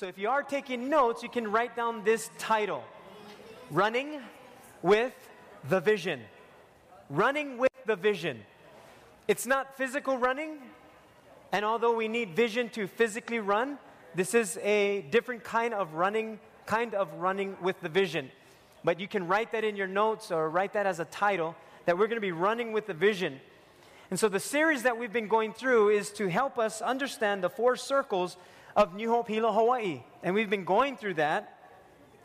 So if you are taking notes, you can write down this title Running with the Vision. Running with the Vision. It's not physical running, and although we need vision to physically run, this is a different kind of running, kind of running with the vision. But you can write that in your notes or write that as a title that we're going to be running with the vision. And so the series that we've been going through is to help us understand the four circles of New Hope Hilo Hawaii. And we've been going through that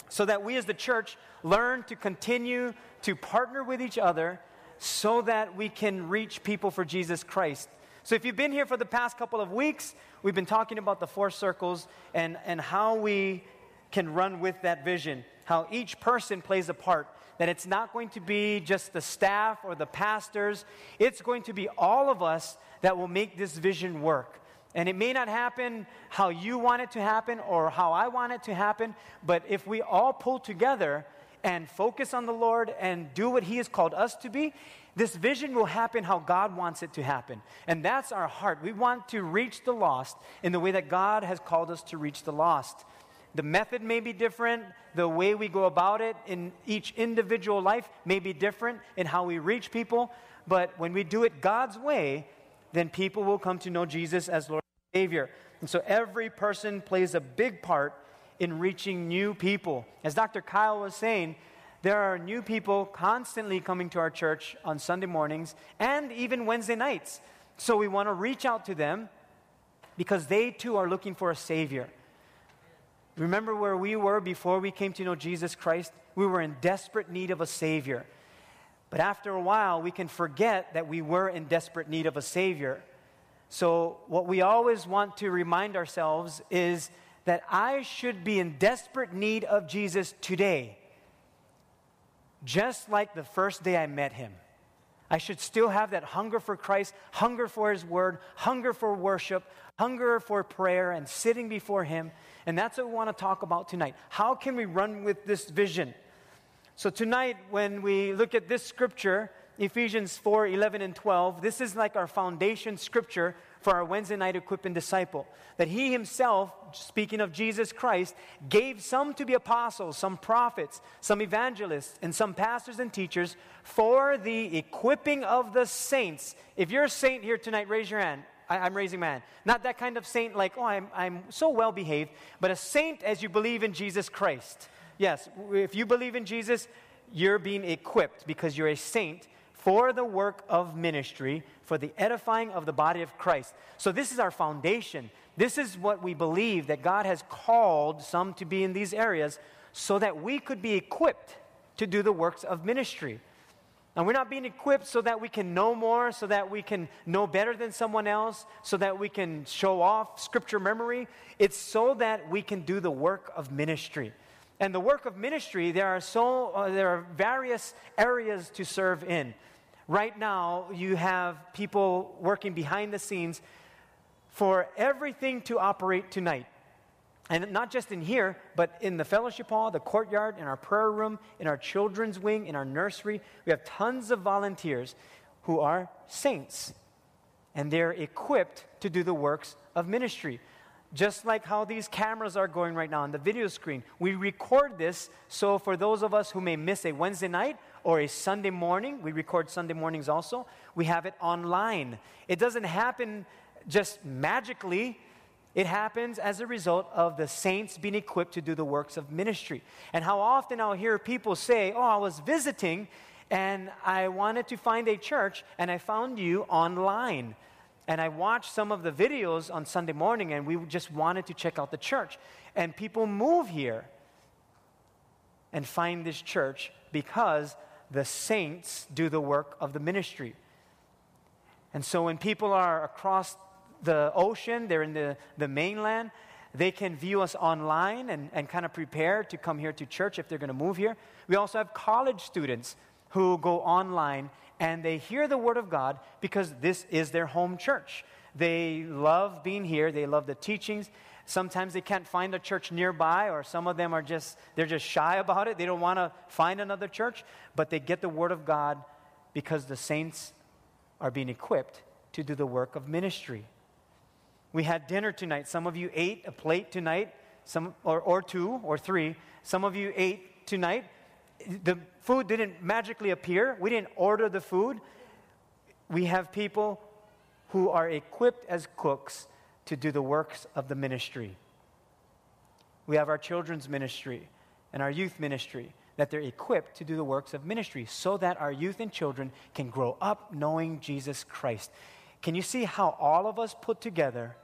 so that we as the church learn to continue to partner with each other so that we can reach people for Jesus Christ. So, if you've been here for the past couple of weeks, we've been talking about the four circles and, and how we can run with that vision, how each person plays a part. That it's not going to be just the staff or the pastors, it's going to be all of us that will make this vision work. And it may not happen how you want it to happen or how I want it to happen, but if we all pull together, and focus on the Lord and do what He has called us to be, this vision will happen how God wants it to happen. And that's our heart. We want to reach the lost in the way that God has called us to reach the lost. The method may be different, the way we go about it in each individual life may be different in how we reach people, but when we do it God's way, then people will come to know Jesus as Lord And so every person plays a big part in reaching new people. As Dr. Kyle was saying, there are new people constantly coming to our church on Sunday mornings and even Wednesday nights. So we want to reach out to them because they too are looking for a Savior. Remember where we were before we came to know Jesus Christ? We were in desperate need of a Savior. But after a while, we can forget that we were in desperate need of a Savior. So, what we always want to remind ourselves is that I should be in desperate need of Jesus today, just like the first day I met him. I should still have that hunger for Christ, hunger for his word, hunger for worship, hunger for prayer and sitting before him. And that's what we want to talk about tonight. How can we run with this vision? So, tonight, when we look at this scripture, Ephesians 4 11 and 12, this is like our foundation scripture for our Wednesday night Equip and Disciple. That he himself, speaking of Jesus Christ, gave some to be apostles, some prophets, some evangelists, and some pastors and teachers for the equipping of the saints. If you're a saint here tonight, raise your hand. I, am raising my hand. Not that kind of saint like, oh, I'm, I'm so well behaved, but a saint as you believe in Jesus Christ. Yes, if you believe in Jesus, you're being equipped because you're a saint for the work of ministry, for the edifying of the body of Christ. So, this is our foundation. This is what we believe that God has called some to be in these areas so that we could be equipped to do the works of ministry. And we're not being equipped so that we can know more, so that we can know better than someone else, so that we can show off scripture memory. It's so that we can do the work of ministry. And the work of ministry, there are so uh, there are various areas to serve in. Right now, you have people working behind the scenes for everything to operate tonight. And not just in here, but in the fellowship hall, the courtyard, in our prayer room, in our children's wing, in our nursery. We have tons of volunteers who are saints. And they're equipped to do the works of ministry. Just like how these cameras are going right now on the video screen. We record this so for those of us who may miss a Wednesday night or a Sunday morning. We record Sunday mornings also. We have it online. It doesn't happen just magically. It happens as a result of the saints being equipped to do the works of ministry. And how often I'll hear people say, Oh, I was visiting and I wanted to find a church and I found you online. And I watched some of the videos on Sunday morning and we just wanted to check out the church. And people move here and find this church because the saints do the work of the ministry. And so when people are across the ocean, they're in the, the mainland, they can view us online and, and kind of prepare to come here to church if they're going to move here. We also have college students who go online and they hear the Word of God because this is their home church. They love being here, they love the teachings, Sometimes they can't find a church nearby, or some of them are just, they're just shy about it. They don't want to find another church, but they get the Word of God because the saints are being equipped to do the work of ministry. We had dinner tonight. Some of you ate a plate tonight some, or, or two or three. Some of you ate tonight. The food didn't magically appear. We didn't order the food. We have people who are equipped as cooks to do the works of the ministry. We have our children's ministry and our youth ministry that they're equipped to do the works of ministry so that our youth and children can grow up knowing Jesus Christ. Can you see how all of us put together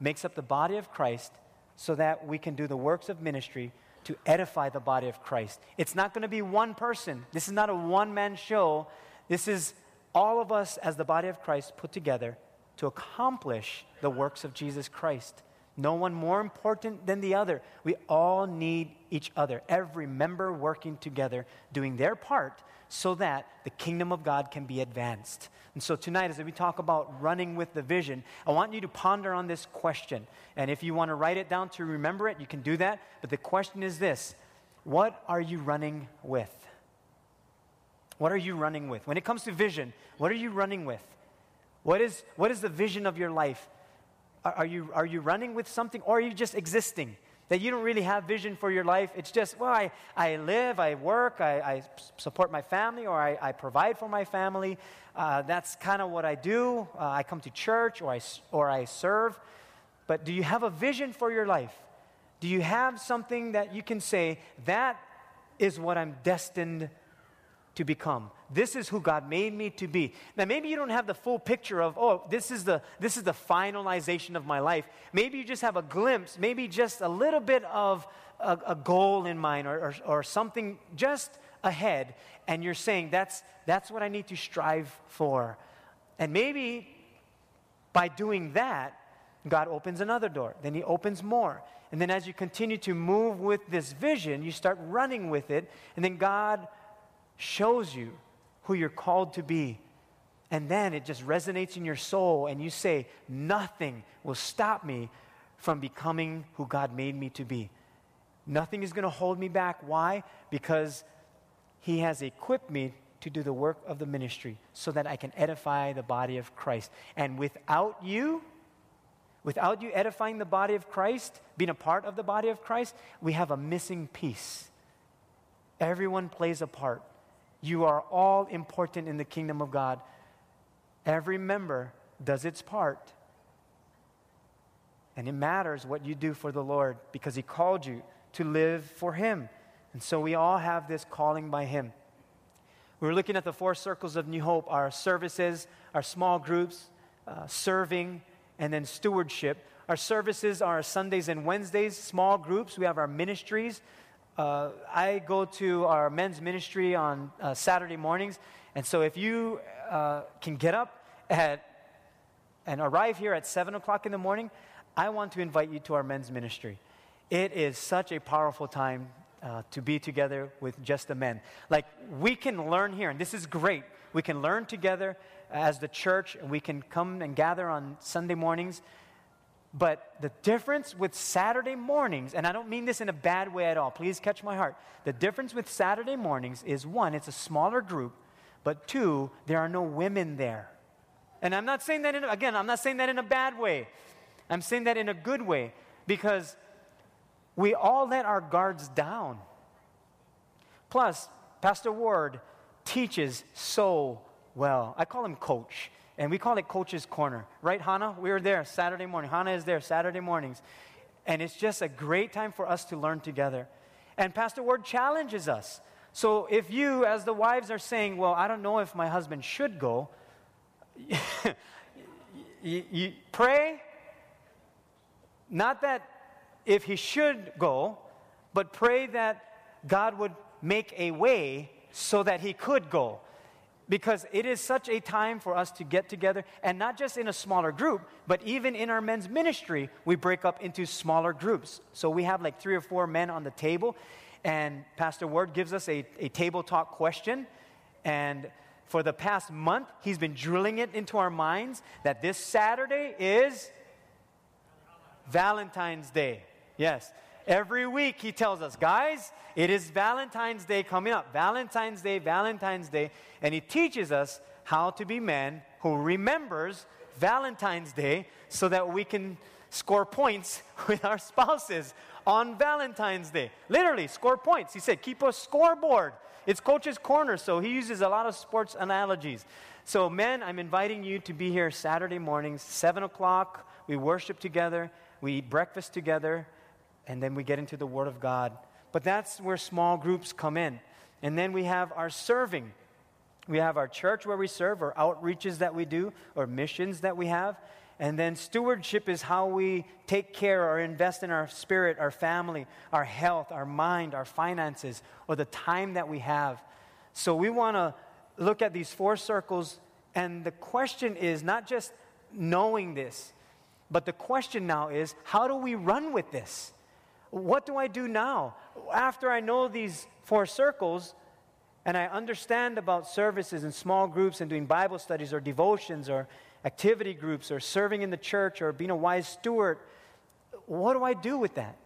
makes up the body of Christ so that we can do the works of ministry to edify the body of Christ? It's not going to be one person. This is not a one man show. This is all of us as the body of Christ put together to accomplish the works of Jesus Christ. No one more important than the other. We all need each other, every member working together, doing their part so that the kingdom of God can be advanced. And so tonight, as we talk about running with the vision, I want you to ponder on this question. And if you want to write it down to remember it, you can do that. But the question is this What are you running with? What are you running with? When it comes to vision, what are you running with? What is, what is the vision of your life? Are, are, you, are you running with something or are you just existing? That you don't really have vision for your life. It's just, well, I, I live, I work, I, I support my family, or I, I provide for my family. Uh, that's kind of what I do. Uh, I come to church or I, or I serve. But do you have a vision for your life? Do you have something that you can say, that is what I'm destined to become. This is who God made me to be. Now, maybe you don't have the full picture of, oh, this is the, this is the finalization of my life. Maybe you just have a glimpse, maybe just a little bit of a, a goal in mind or, or, or something just ahead, and you're saying, that's, that's what I need to strive for. And maybe by doing that, God opens another door. Then He opens more. And then as you continue to move with this vision, you start running with it. And then God shows you who you're called to be. And then it just resonates in your soul, and you say, Nothing will stop me from becoming who God made me to be. Nothing is going to hold me back. Why? Because He has equipped me to do the work of the ministry so that I can edify the body of Christ. And without you, without you edifying the body of Christ, being a part of the body of Christ, we have a missing piece. Everyone plays a part. You are all important in the kingdom of God. Every member does its part. And it matters what you do for the Lord because He called you to live for Him. And so we all have this calling by Him. We are looking at the four circles of New Hope our services, our small groups, uh, serving, and then stewardship. Our services are Sundays and Wednesdays, small groups. We have our ministries. Uh, I go to our men's ministry on uh, Saturday mornings, and so if you uh, can get up at, and arrive here at 7 o'clock in the morning, I want to invite you to our men's ministry. It is such a powerful time uh, to be together with just the men. Like, we can learn here, and this is great. We can learn together as the church, and we can come and gather on Sunday mornings but the difference with Saturday mornings, and I don't mean this in a bad way at all, please catch my heart. The difference with Saturday mornings is one, it's a smaller group, but two, there are no women there. And I'm not saying that in, again, I'm not saying that in a bad way. I'm saying that in a good way because we all let our guards down. Plus, Pastor Ward teaches so well. I call him coach. And we call it Coach's Corner. Right, Hannah? We were there Saturday morning. Hannah is there Saturday mornings. And it's just a great time for us to learn together. And Pastor Ward challenges us. So if you, as the wives, are saying, Well, I don't know if my husband should go, you, you pray. Not that if he should go, but pray that God would make a way so that he could go because it is such a time for us to get together and not just in a smaller group but even in our men's ministry we break up into smaller groups. So we have like three or four men on the table and pastor ward gives us a, a table talk question and for the past month he's been drilling it into our minds that this saturday is valentine's day. Yes Every week he tells us, guys, it is Valentine's Day coming up. Valentine's Day, Valentine's Day. And he teaches us how to be men who remembers Valentine's Day so that we can score points with our spouses on Valentine's Day. Literally, score points. He said, keep a scoreboard. It's Coach's Corner, so he uses a lot of sports analogies. So, men, I'm inviting you to be here Saturday mornings, 7 o'clock. We worship together, we eat breakfast together, and then we get into the Word of God. But that's where small groups come in. And then we have our serving. We have our church where we serve, or outreaches that we do, or missions that we have. And then stewardship is how we take care or invest in our spirit, our family, our health, our mind, our finances, or the time that we have. So we want to look at these four circles. And the question is not just knowing this, but the question now is how do we run with this? What do I do now? After I know these four circles, and I understand about services and small groups and doing Bible studies or devotions or activity groups or serving in the church or being a wise steward, what do I do with that?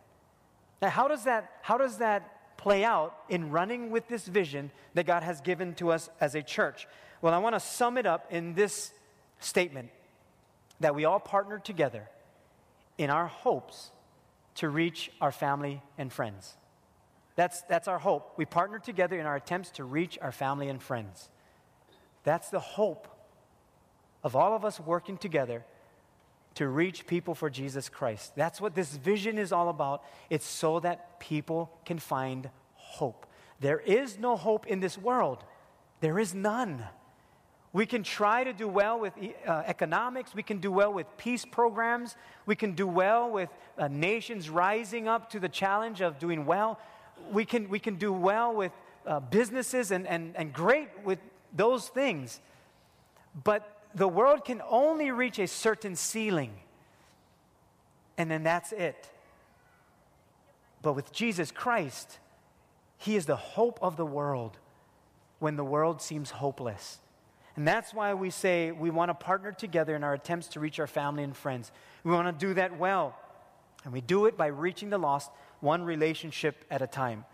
Now, how does that, how does that play out in running with this vision that God has given to us as a church? Well, I want to sum it up in this statement that we all partner together in our hopes to reach our family and friends. That's, that's our hope. We partner together in our attempts to reach our family and friends. That's the hope of all of us working together to reach people for Jesus Christ. That's what this vision is all about. It's so that people can find hope. There is no hope in this world, there is none. We can try to do well with uh, economics. We can do well with peace programs. We can do well with uh, nations rising up to the challenge of doing well. We can, we can do well with uh, businesses and, and, and great with those things. But the world can only reach a certain ceiling, and then that's it. But with Jesus Christ, He is the hope of the world when the world seems hopeless. And that's why we say we want to partner together in our attempts to reach our family and friends. We want to do that well. And we do it by reaching the lost one relationship at a time.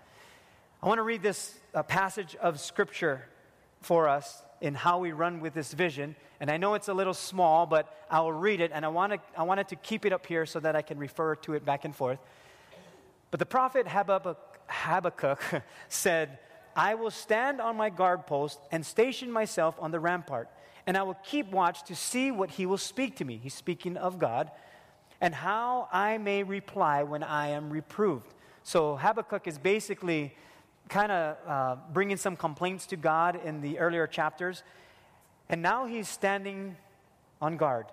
I want to read this uh, passage of Scripture for us in how we run with this vision. And I know it's a little small, but I'll read it, and I, want to, I wanted to keep it up here so that I can refer to it back and forth. But the prophet Habakkuk, Habakkuk said, I will stand on my guard post and station myself on the rampart, and I will keep watch to see what he will speak to me. He's speaking of God, and how I may reply when I am reproved. So Habakkuk is basically kind of uh, bringing some complaints to God in the earlier chapters. And now he's standing on guard,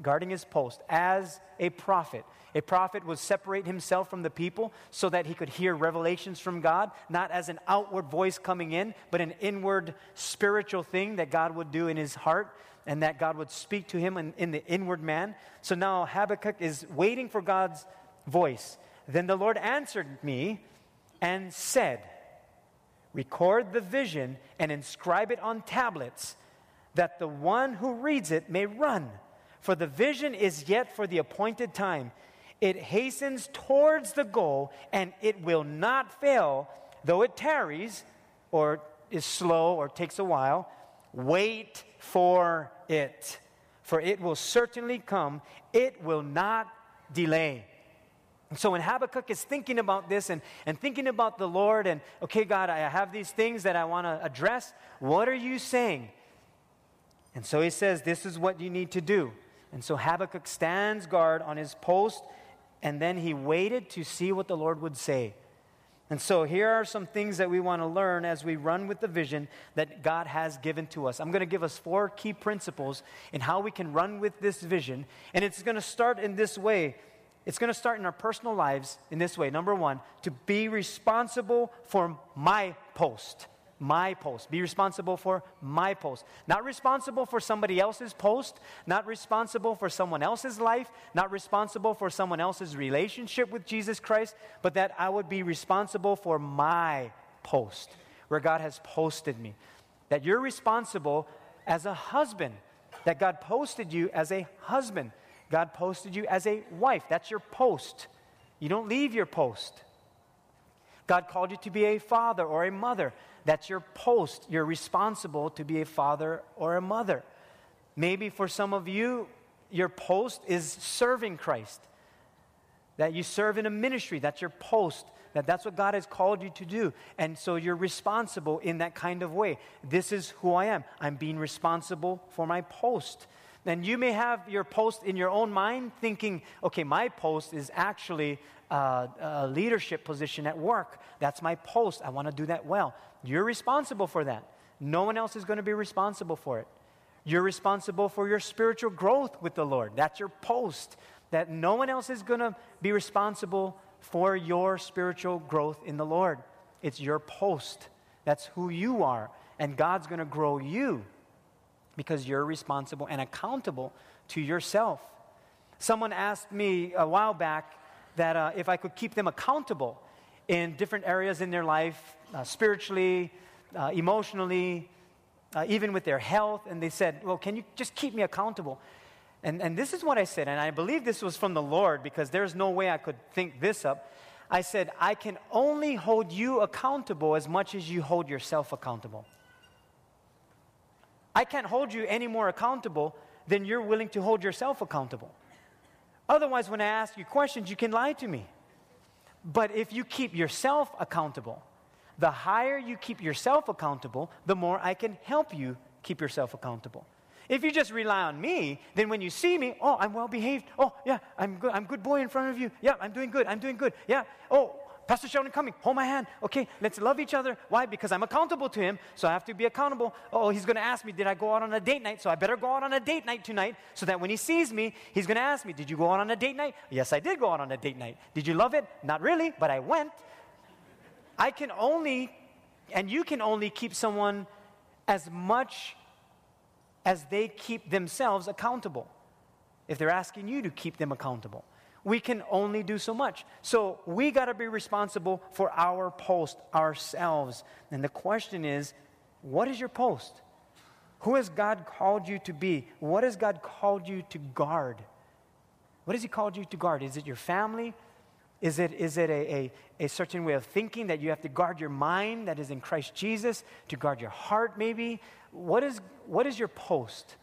guarding his post as a prophet. A prophet would separate himself from the people so that he could hear revelations from God, not as an outward voice coming in, but an inward spiritual thing that God would do in his heart and that God would speak to him in, in the inward man. So now Habakkuk is waiting for God's voice. Then the Lord answered me and said, record the vision, and inscribe it on tablets, that the one who reads it may run. For the vision is yet for the appointed time. It hastens towards the goal, and it will not fail, though it tarries, or is slow, or takes a while. Wait for it, for it will certainly come. It will not delay. So when Habakkuk is thinking about this and, and thinking about the Lord and, okay, God, I have these things that I want to address, what are you saying? And so he says, this is what you need to do. And so Habakkuk stands guard on his post, and then he waited to see what the Lord would say. And so here are some things that we want to learn as we run with the vision that God has given to us. I'm going to give us four key principles in how we can run with this vision. And it's going to start in this way it's going to start in our personal lives in this way. Number one, to be responsible for my post. My post. Be responsible for my post. Not responsible for somebody else's post, not responsible for someone else's life, not responsible for someone else's relationship with Jesus Christ, but that I would be responsible for my post, where God has posted me. That you're responsible as a husband, that God posted you as a husband God posted you as a wife. That's your post. You don't leave your post. God called you to be a father or a mother. That's your post. You're responsible to be a father or a mother. Maybe for some of you, your post is serving Christ. that you serve in a ministry, that's your post, that that's what God has called you to do. And so you're responsible in that kind of way. This is who I am. I'm being responsible for my post. Then you may have your post in your own mind thinking, okay, my post is actually uh, a leadership position at work. That's my post. I want to do that well. You're responsible for that. No one else is going to be responsible for it. You're responsible for your spiritual growth with the Lord. That's your post. That no one else is going to be responsible for your spiritual growth in the Lord. It's your post. That's who you are. And God's going to grow you because you're responsible and accountable to yourself. Someone asked me a while back that uh, if I could keep them accountable in different areas in their life, uh, spiritually, uh, emotionally, uh, even with their health, and they said, Well, can you just keep me accountable? And, and this is what I said, and I believe this was from the Lord because there's no way I could think this up. I said, I can only hold you accountable as much as you hold yourself accountable. I can't hold you any more accountable than you're willing to hold yourself accountable. Otherwise, when I ask you questions, you can lie to me. But if you keep yourself accountable, the higher you keep yourself accountable, the more I can help you keep yourself accountable. If you just rely on me, then when you see me, oh, I'm well behaved. Oh, yeah, I'm good. I'm good boy in front of you. Yeah, I'm doing good. I'm doing good. Yeah. Oh, Pastor Sheldon coming. Hold my hand. Okay, let's love each other. Why? Because I'm accountable to him, so I have to be accountable. Oh, he's going to ask me, did I go out on a date night? So I better go out on a date night tonight so that when he sees me, he's going to ask me, did you go out on a date night? Yes, I did go out on a date night. Did you love it? Not really, but I went. I can only, and you can only keep someone as much as they keep themselves accountable. If they're asking you to keep them accountable, we can only do so much. So we got to be responsible for our post ourselves. And the question is what is your post? Who has God called you to be? What has God called you to guard? What has He called you to guard? Is it your family? Is it, is it a, a, a, certain way of thinking that you have to guard your mind that is in Christ Jesus, to guard your heart, maybe? What is, what is your post?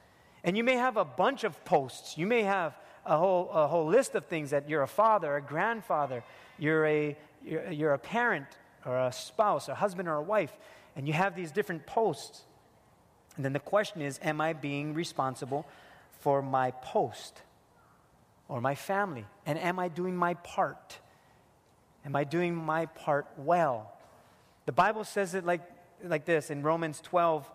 And you may have a bunch of posts. You may have a whole, a whole list of things that you're a father, a grandfather, you're a, you're, you're a parent, or a spouse, a husband, or a wife, and you have these different posts. And then the question is Am I being responsible for my post or my family? And am I doing my part? Am I doing my part well? The Bible says it like, like this in Romans 12,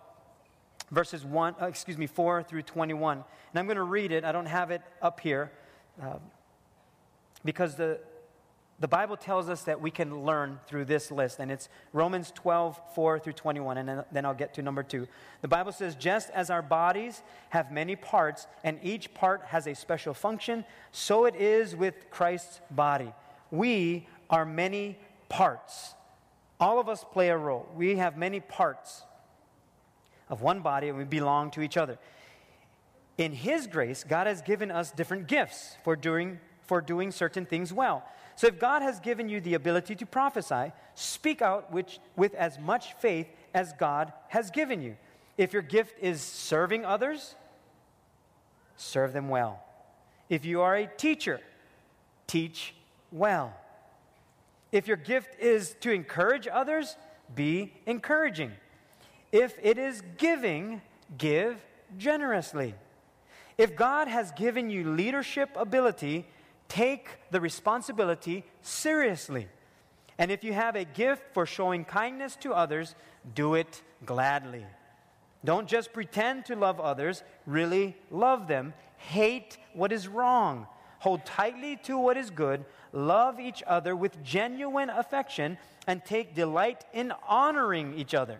verses 1, uh, excuse me, 4 through 21. And I'm going to read it. I don't have it up here uh, because the, the Bible tells us that we can learn through this list. And it's Romans 12, 4 through 21. And then, then I'll get to number 2. The Bible says, just as our bodies have many parts, and each part has a special function, so it is with Christ's body. We are many parts. All of us play a role. We have many parts of one body and we belong to each other. In His grace, God has given us different gifts for doing, for doing certain things well. So if God has given you the ability to prophesy, speak out which, with as much faith as God has given you. If your gift is serving others, serve them well. If you are a teacher, teach well. If your gift is to encourage others, be encouraging. If it is giving, give generously. If God has given you leadership ability, take the responsibility seriously. And if you have a gift for showing kindness to others, do it gladly. Don't just pretend to love others, really love them. Hate what is wrong. Hold tightly to what is good love each other with genuine affection, and take delight in honoring each other.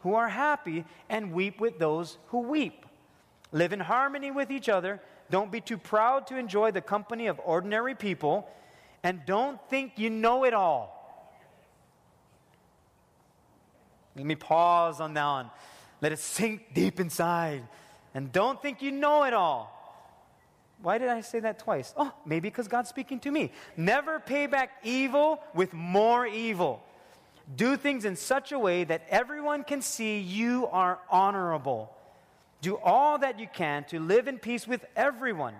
who are happy and weep with those who weep. Live in harmony with each other. Don't be too proud to enjoy the company of ordinary people. And don't think you know it all. Let me pause on that one. Let it sink deep inside. And don't think you know it all. Why did I say that twice? Oh, maybe because God's speaking to me. Never pay back evil with more evil. Do things in such a way that everyone can see you are honorable. Do all that you can to live in peace with everyone.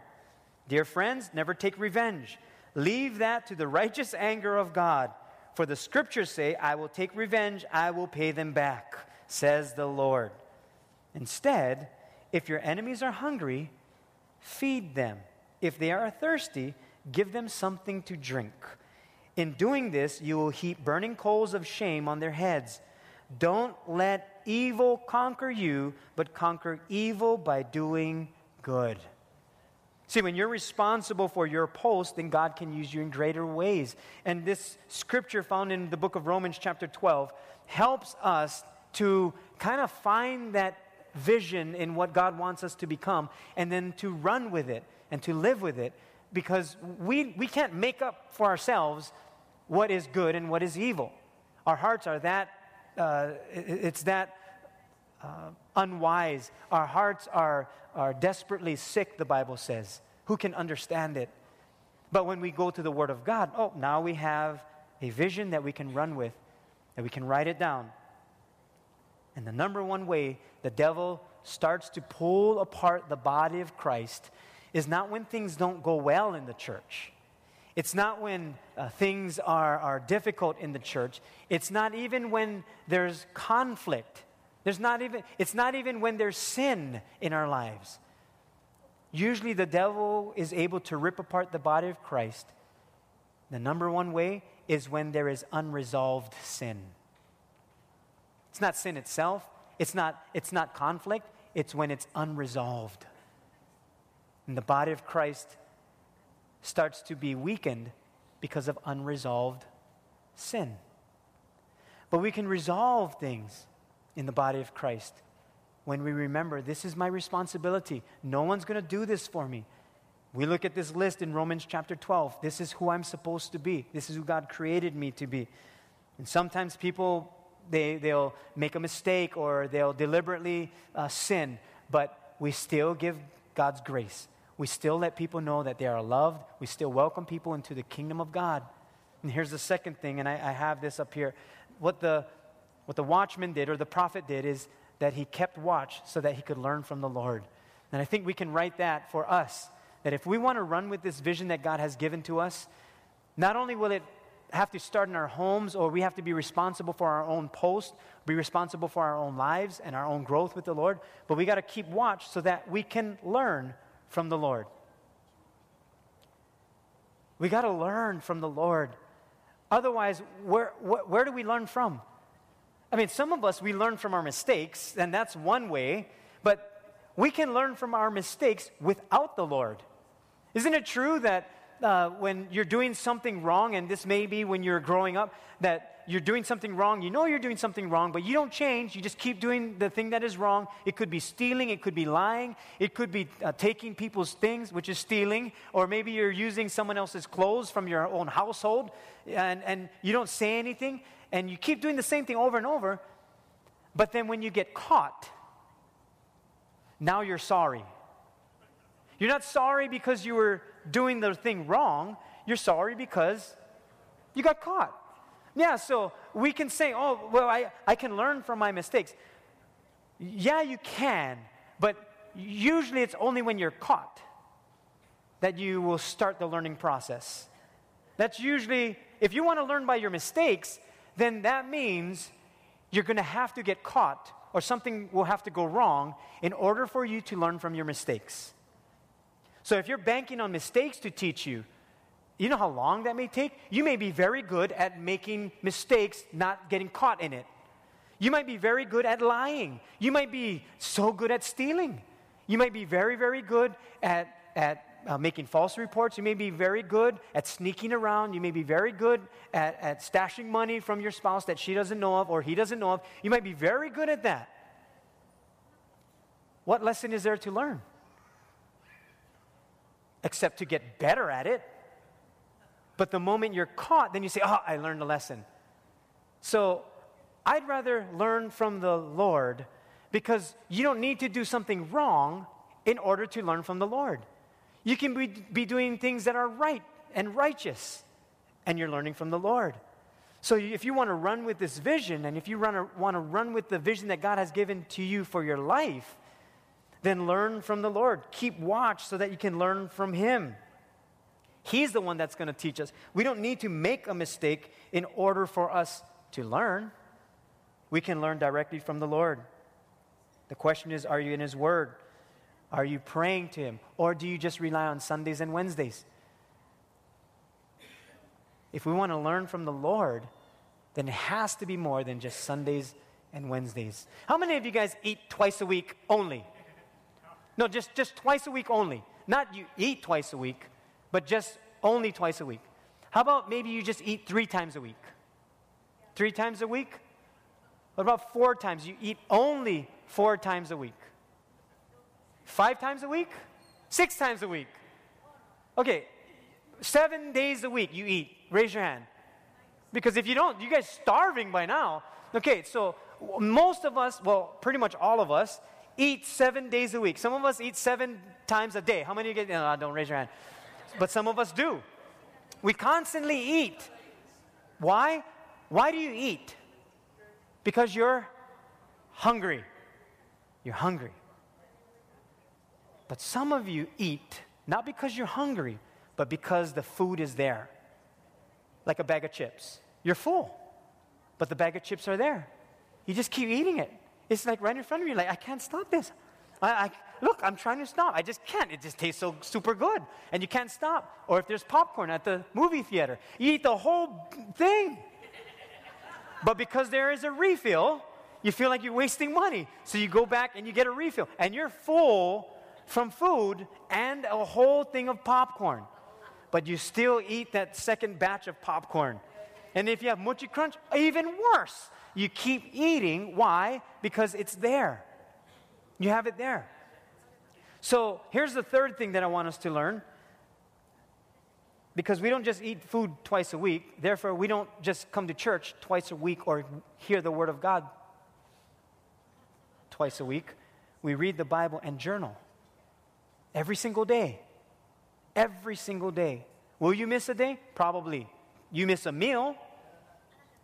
Dear friends, never take revenge. Leave that to the righteous anger of God. For the scriptures say, I will take revenge, I will pay them back, says the Lord. Instead, if your enemies are hungry, feed them. If they are thirsty, give them something to drink. In doing this, you will heap burning coals of shame on their heads. Don't let evil conquer you, but conquer evil by doing good. See, when you're responsible for your post, then God can use you in greater ways. And this scripture found in the book of Romans, chapter 12, helps us to kind of find that vision in what God wants us to become and then to run with it and to live with it because we, we can't make up for ourselves what is good and what is evil. Our hearts are that, uh, it's that uh, unwise. Our hearts are, are desperately sick, the Bible says. Who can understand it? But when we go to the Word of God, oh, now we have a vision that we can run with, that we can write it down. And the number one way the devil starts to pull apart the body of Christ is not when things don't go well in the church. It's not when uh, things are, are difficult in the church. It's not even when there's conflict. There's not even, it's not even when there's sin in our lives. Usually the devil is able to rip apart the body of Christ. The number one way is when there is unresolved sin. It's not sin itself, it's not, it's not conflict, it's when it's unresolved. And the body of Christ starts to be weakened because of unresolved sin. But we can resolve things in the body of Christ when we remember this is my responsibility. No one's going to do this for me. We look at this list in Romans chapter 12. This is who I'm supposed to be. This is who God created me to be. And sometimes people they, they'll make a mistake or they'll deliberately uh, sin, but we still give God's grace. We still let people know that they are loved. We still welcome people into the kingdom of God. And here's the second thing, and I, I have this up here. What the, what the watchman did or the prophet did is that he kept watch so that he could learn from the Lord. And I think we can write that for us that if we want to run with this vision that God has given to us, not only will it have to start in our homes or we have to be responsible for our own post, be responsible for our own lives and our own growth with the Lord, but we got to keep watch so that we can learn from the Lord. We got to learn from the Lord. Otherwise, where, where, do we learn from? I mean, some of us, we learn from our mistakes, and that's one way, but we can learn from our mistakes without the Lord. Isn't it true that uh, when you're doing something wrong, and this may be when you're growing up, that you're doing something wrong, you know you're doing something wrong, but you don't change. You just keep doing the thing that is wrong. It could be stealing, it could be lying, it could be uh, taking people's things, which is stealing, or maybe you're using someone else's clothes from your own household, and, and you don't say anything, and you keep doing the same thing over and over. But then when you get caught, now you're sorry. You're not sorry because you were doing the thing wrong. You're sorry because you got caught. Yeah, so we can say, oh, well, I, I can learn from my mistakes. Yeah, you can, but usually it's only when you're caught that you will start the learning process. That's usually, if you want to learn by your mistakes, then that means you're going to have to get caught or something will have to go wrong in order for you to learn from your mistakes. So if you're banking on mistakes to teach you, you know how long that may take? You may be very good at making mistakes, not getting caught in it. You might be very good at lying. You might be so good at stealing. You might be very, very good at, at uh, making false reports. You may be very good at sneaking around. You may be very good at, at stashing money from your spouse that she doesn't know of or he doesn't know of. You might be very good at that. What lesson is there to learn? except to get better at it. But the moment you're caught, then you say, Oh, I learned a lesson. So I'd rather learn from the Lord because you don't need to do something wrong in order to learn from the Lord. You can be, be doing things that are right and righteous, and you're learning from the Lord. So if you want to run with this vision, and if you run, want to run with the vision that God has given to you for your life, then learn from the Lord. Keep watch so that you can learn from Him. He's the one that's going to teach us. We don't need to make a mistake in order for us to learn. We can learn directly from the Lord. The question is are you in His Word? Are you praying to Him? Or do you just rely on Sundays and Wednesdays? If we want to learn from the Lord, then it has to be more than just Sundays and Wednesdays. How many of you guys eat twice a week only? No, just, just twice a week only. Not you eat twice a week, but just only twice a week. How about maybe you just eat three times a week? Three times a week? What about four times? You eat only four times a week. Five times a week? Six times a week. Okay, seven days a week you eat. Raise your hand. Because if you don't, you guys starving by now. Okay, so most of us, well, pretty much all of us, eat seven days a week. Some of us eat seven times a day. How many of you get? No, don't raise your hand. But some of us do. We constantly eat. Why? Why do you eat? Because you're hungry. You're hungry. But some of you eat not because you're hungry, but because the food is there. Like a bag of chips. You're full, but the bag of chips are there. You just keep eating it. It's like right in front of you, like, I can't stop this. I, I, look, I'm trying to stop. I just can't. It just tastes so super good. And you can't stop. Or if there's popcorn at the movie theater, you eat the whole thing. But because there is a refill, you feel like you're wasting money. So you go back and you get a refill. And you're full from food and a whole thing of popcorn. But you still eat that second batch of popcorn. And if you have Mochi Crunch, even worse. You keep eating. Why? Because it's there. You have it there. So here's the third thing that I want us to learn. Because we don't just eat food twice a week, therefore, we don't just come to church twice a week or hear the Word of God twice a week. We read the Bible and journal every single day. Every single day. Will you miss a day? Probably. You miss a meal,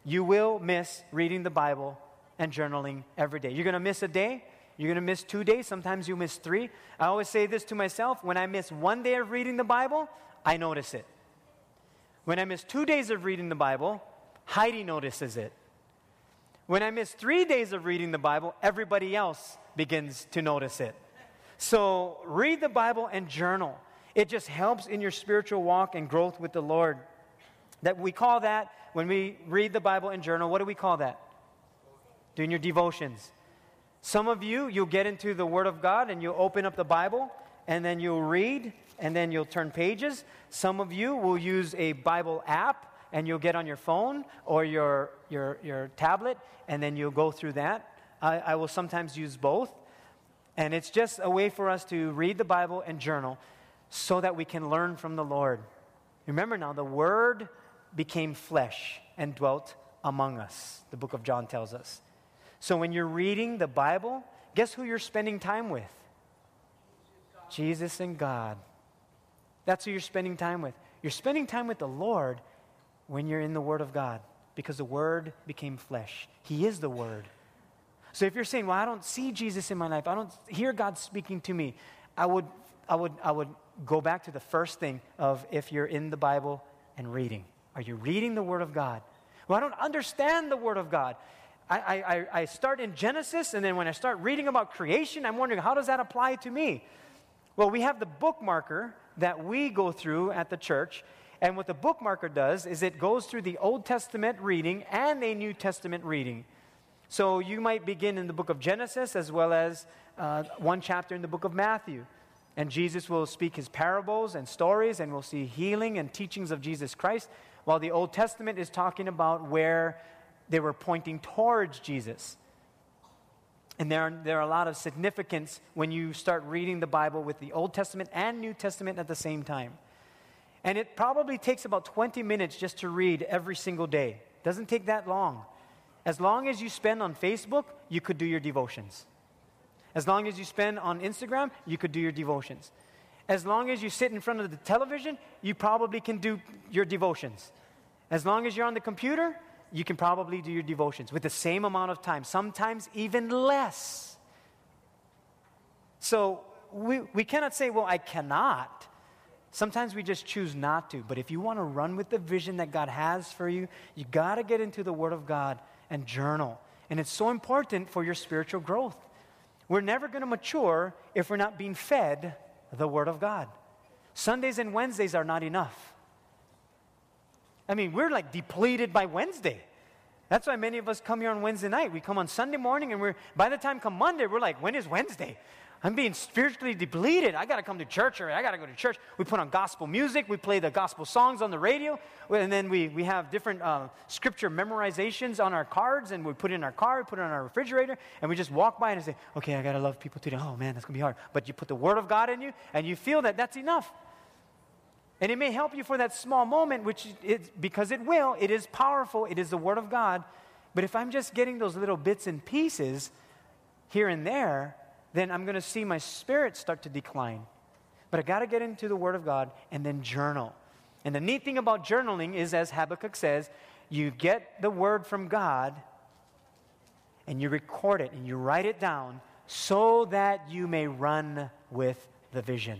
you will miss reading the Bible and journaling every day. You're going to miss a day, you're going to miss two days, sometimes you miss three. I always say this to myself when I miss one day of reading the Bible, I notice it. When I miss two days of reading the Bible, Heidi notices it. When I miss three days of reading the Bible, everybody else begins to notice it. So read the Bible and journal. It just helps in your spiritual walk and growth with the Lord. That we call that when we read the Bible and journal, what do we call that? Doing your devotions. Some of you, you'll get into the Word of God and you'll open up the Bible and then you'll read and then you'll turn pages. Some of you will use a Bible app and you'll get on your phone or your, your, your tablet and then you'll go through that. I, I will sometimes use both. And it's just a way for us to read the Bible and journal so that we can learn from the Lord. Remember now, the Word became flesh and dwelt among us, the book of John tells us. So when you're reading the Bible, guess who you're spending time with? Jesus and God. That's who you're spending time with. You're spending time with the Lord when you're in the Word of God because the Word became flesh. He is the Word. So if you're saying, well, I don't see Jesus in my life, I don't hear God speaking to me, I would, I would, I would go back to the first thing of if you're in the Bible and reading. Are you reading the Word of God? Well, I don't understand the Word of God. I, I, I start in Genesis, and then when I start reading about creation, I'm wondering, how does that apply to me? Well, we have the bookmarker that we go through at the church. And what the bookmarker does is it goes through the Old Testament reading and a New Testament reading. So you might begin in the book of Genesis as well as uh, one chapter in the book of Matthew. And Jesus will speak his parables and stories, and we'll see healing and teachings of Jesus Christ, while the Old Testament is talking about where they were pointing towards Jesus. And there are, there are a lot of significance when you start reading the Bible with the Old Testament and New Testament at the same time. And it probably takes about 20 minutes just to read every single day. Doesn't take that long. As long as you spend on Facebook, you could do your devotions. As long as you spend on Instagram, you could do your devotions. As long as you sit in front of the television, you probably can do your devotions. As long as you're on the computer, you can probably do your devotions with the same amount of time, sometimes even less. So we, we cannot say, well, I cannot. Sometimes we just choose not to. But if you want to run with the vision that God has for you, you got to get into the Word of God and journal. And it's so important for your spiritual growth. We're never going to mature if we're not being fed the Word of God. Sundays and Wednesdays are not enough. I mean, we're like depleted by Wednesday. That's why many of us come here on Wednesday night. We come on Sunday morning, and we're by the time come Monday, we're like, when is Wednesday? I'm being spiritually depleted. I got to come to church or I got to go to church. We put on gospel music. We play the gospel songs on the radio. And then we, we have different uh, scripture memorizations on our cards and we put it in our car, we put it on our refrigerator, and we just walk by and say, okay, I got to love people today. Oh man, that's to be hard. But you put the word of God in you and you feel that that's enough. And it may help you for that small moment, which because it will, it is powerful, it is the word of God. But if I'm just getting those little bits and pieces here and there, then I'm going to see my spirit start to decline. But I got to get into the Word of God and then journal. And the neat thing about journaling is, as Habakkuk says, you get the Word from God and you record it and you write it down so that you may run with the vision.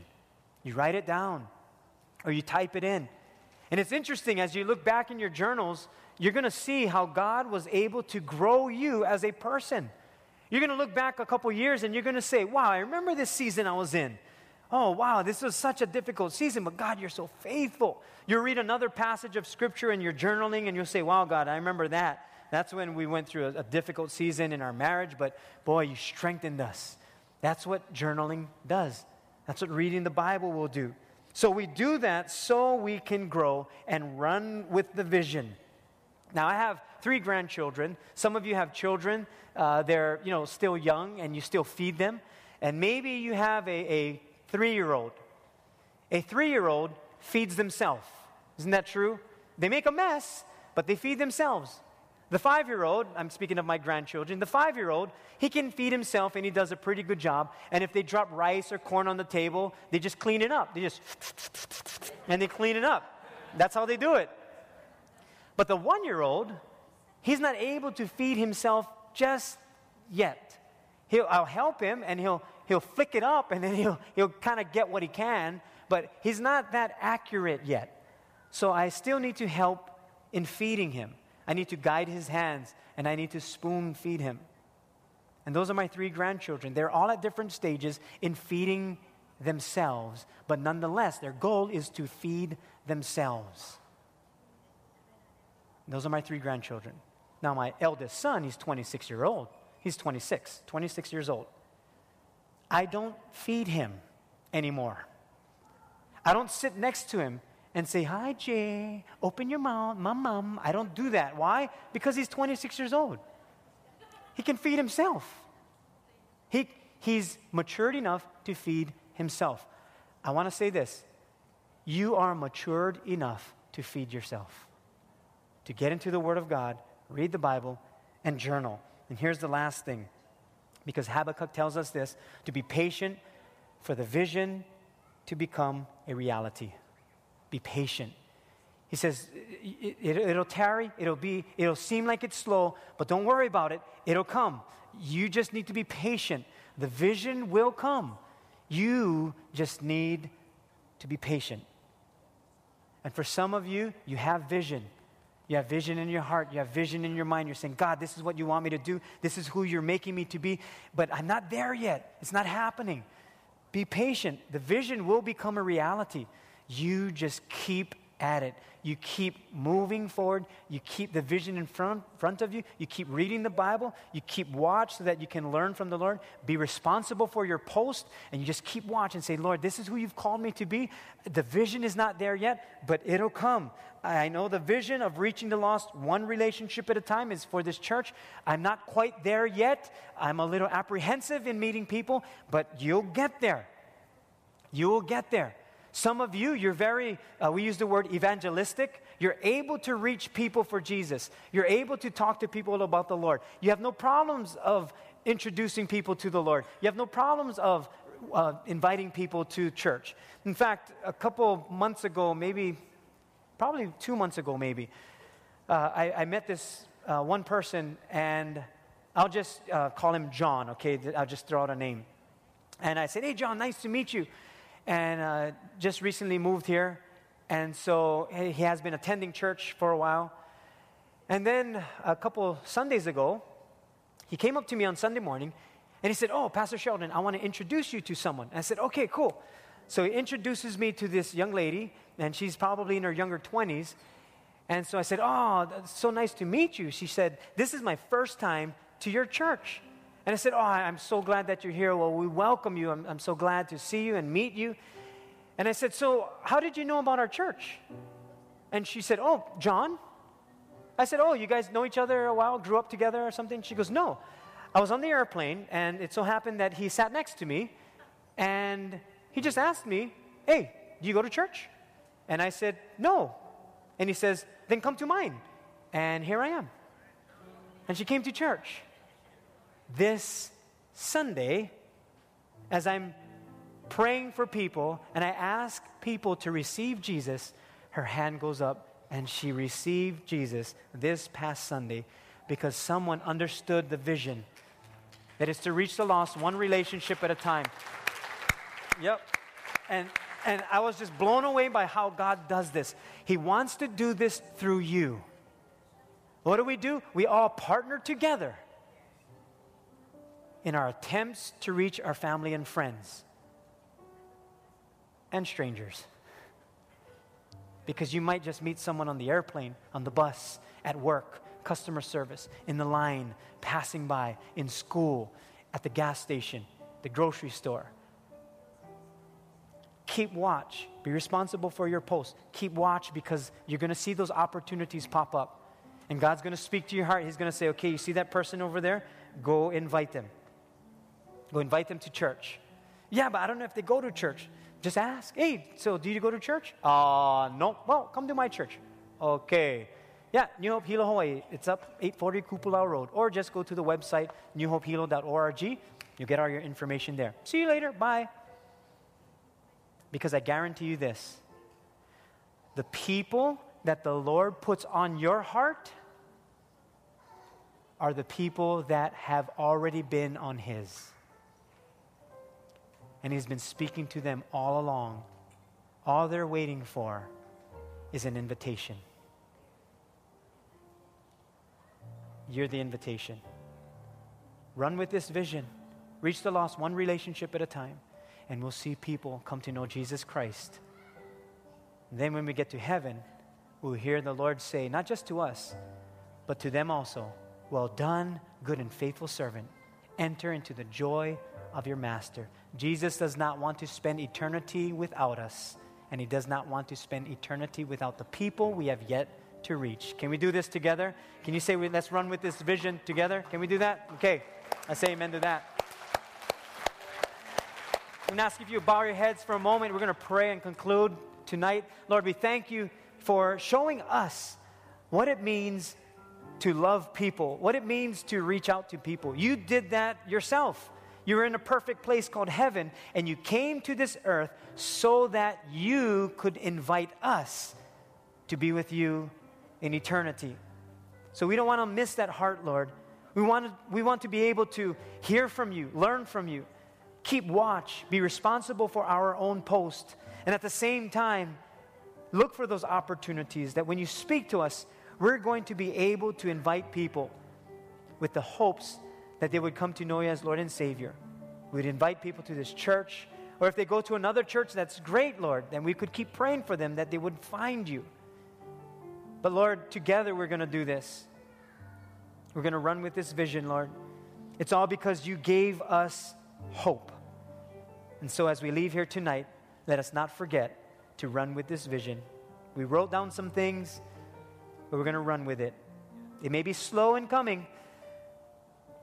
You write it down or you type it in. And it's interesting as you look back in your journals, you're going to see how God was able to grow you as a person. You're going to look back a couple years and you're going to say, wow, I remember this season I was in. Oh, wow, this was such a difficult season, but God, you're so faithful. You read another passage of scripture in you're journaling and you'll say, wow, God, I remember that. That's when we went through a, a difficult season in our marriage, but boy, you strengthened us. That's what journaling does. That's what reading the Bible will do. So we do that so we can grow and run with the vision. Now, I have three grandchildren. Some of you have children. Uh, they're, you know, still young and you still feed them. And maybe you have a, a three-year-old. A three-year-old feeds themselves. Isn't that true? They make a mess, but they feed themselves. The five year old, I'm speaking of my grandchildren, the five year old, he can feed himself and he does a pretty good job. And if they drop rice or corn on the table, they just clean it up. They just, and they clean it up. That's how they do it. But the one year old, he's not able to feed himself just yet. He'll, I'll help him and he'll, he'll flick it up and then he'll, he'll kind of get what he can, but he's not that accurate yet. So I still need to help in feeding him. I need to guide his hands and I need to spoon feed him. And those are my three grandchildren. They're all at different stages in feeding themselves, but nonetheless, their goal is to feed themselves. Those are my three grandchildren. Now, my eldest son, he's 26 years old. He's 26, 26 years old. I don't feed him anymore. I don't sit next to him and say, Hi, Jay, open your mouth, mom, mom. I don't do that. Why? Because he's 26 years old. He can feed himself. He, he's matured enough to feed himself. I want to say this you are matured enough to feed yourself to get into the Word of God, read the Bible, and journal. And here's the last thing because Habakkuk tells us this to be patient for the vision to become a reality. Be patient. He says, it, will tarry, it'll, be, it'll seem like it's slow, but don't worry about it. It'll come. You just need to be patient. The vision will come. You just need to be patient. And for some of you, you have vision. You have vision in your heart. You have vision in your mind. You're saying, God, this is what you want me to do. This is who you're making me to be. But I'm not there yet. It's not happening. Be patient. The vision will become a reality. You just keep at it. You keep moving forward. You keep the vision in front, front of you. You keep reading the Bible. You keep watch so that you can learn from the Lord. Be responsible for your post, and you just keep watch and say, Lord, this is who you've called me to be. The vision is not there yet, but it'll come. I know the vision of reaching the lost one relationship at a time is for this church. I'm not quite there yet. I'm a little apprehensive in meeting people, but you'll get there. You will get there. Some of you, you're very, uh, we use the word evangelistic. you're able to reach people for Jesus. You're able to talk to people about the Lord. You have no problems of introducing people to the Lord. You have no problems of uh, inviting people to church. In fact, a couple months ago, maybe, probably two months ago, maybe, uh, I, I, met this uh, one person, and I'll just uh, call him John, okay? I'll just throw out a name. And I said, Hey, John, nice to meet you. And uh, just recently moved here. And so he has been attending church for a while. And then a couple Sundays ago, he came up to me on Sunday morning and he said, Oh, Pastor Sheldon, I want to introduce you to someone. And I said, Okay, cool. So he introduces me to this young lady, and she's probably in her younger 20s. And so I said, Oh, so nice to meet you. She said, This is my first time to your church. And I said, Oh, I'm so glad that you're here. Well, we welcome you. I'm, I'm so glad to see you and meet you. And I said, So, how did you know about our church? And she said, Oh, John. I said, Oh, you guys know each other a while, grew up together or something? She goes, No. I was on the airplane, and it so happened that he sat next to me, and he just asked me, Hey, do you go to church? And I said, No. And he says, Then come to mine. And here I am. And she came to church. This Sunday, as I'm praying for people and I ask people to receive Jesus, her hand goes up and she received Jesus this past Sunday because someone understood the vision that is to reach the lost one relationship at a time. Yep. And and I was just blown away by how God does this. He wants to do this through you. What do we do? We all partner together in our attempts to reach our family and friends and strangers. Because you might just meet someone on the airplane, on the bus, at work, customer service, in the line, passing by, in school, at the gas station, the grocery store. Keep watch. Be responsible for your post. Keep watch because you're going to see those opportunities pop up. And God's going to speak to your heart. He's going to say, okay, you see that person over there? Go invite them. Go invite them to church. Yeah, but I don't know if they go to church. Just ask, hey, so do you go to church? Uh, no. Well, come to my church. Okay. Yeah, New Hope Hilo, Hawaii. It's up 840 Kupulau Road. Or just go to the website, newhopehilo.org. You'll get all your information there. See you later. Bye. Because I guarantee you this the people that the Lord puts on your heart are the people that have already been on His and He's been speaking to them all along. All they're waiting for is an invitation. You're the invitation. Run with this vision. Reach the lost one relationship at a time, and we'll see people come to know Jesus Christ. And then when we get to heaven, we'll hear the Lord say, not just to us, but to them also, Well done, good and faithful servant. Enter into the joy of your master. Jesus does not want to spend eternity without us, and he does not want to spend eternity without the people we have yet to reach. Can we do this together? Can you say, let's run with this vision together? Can we do that? Okay. I say amen to that. I'm going to ask if you bow your heads for a moment. We're going to pray and conclude tonight. Lord, we thank you for showing us what it means to love people, what it means to reach out to people. You did that yourself. You were in a perfect place called heaven, and you came to this earth so that you could invite us to be with you in eternity. So we don't want to miss that heart, Lord. We want, to, we want to be able to hear from you, learn from you, keep watch, be responsible for our own post, and at the same time, look for those opportunities that when you speak to us, we're going to be able to invite people with the hopes that they would come to know you as Lord and Savior. We'd invite people to this church, or if they go to another church, that's great, Lord. Then we could keep praying for them that they would find you. But Lord, together we're going to do this. We're going to run with this vision, Lord. It's all because you gave us hope. And so as we leave here tonight, let us not forget to run with this vision. We wrote down some things, but we're going to run with it. It may be slow in coming,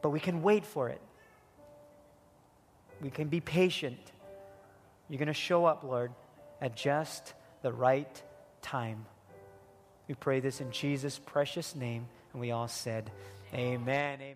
but we can wait for it. We can be patient. You're going to show up, Lord, at just the right time. We pray this in Jesus' precious name. And we all said, Amen. Amen.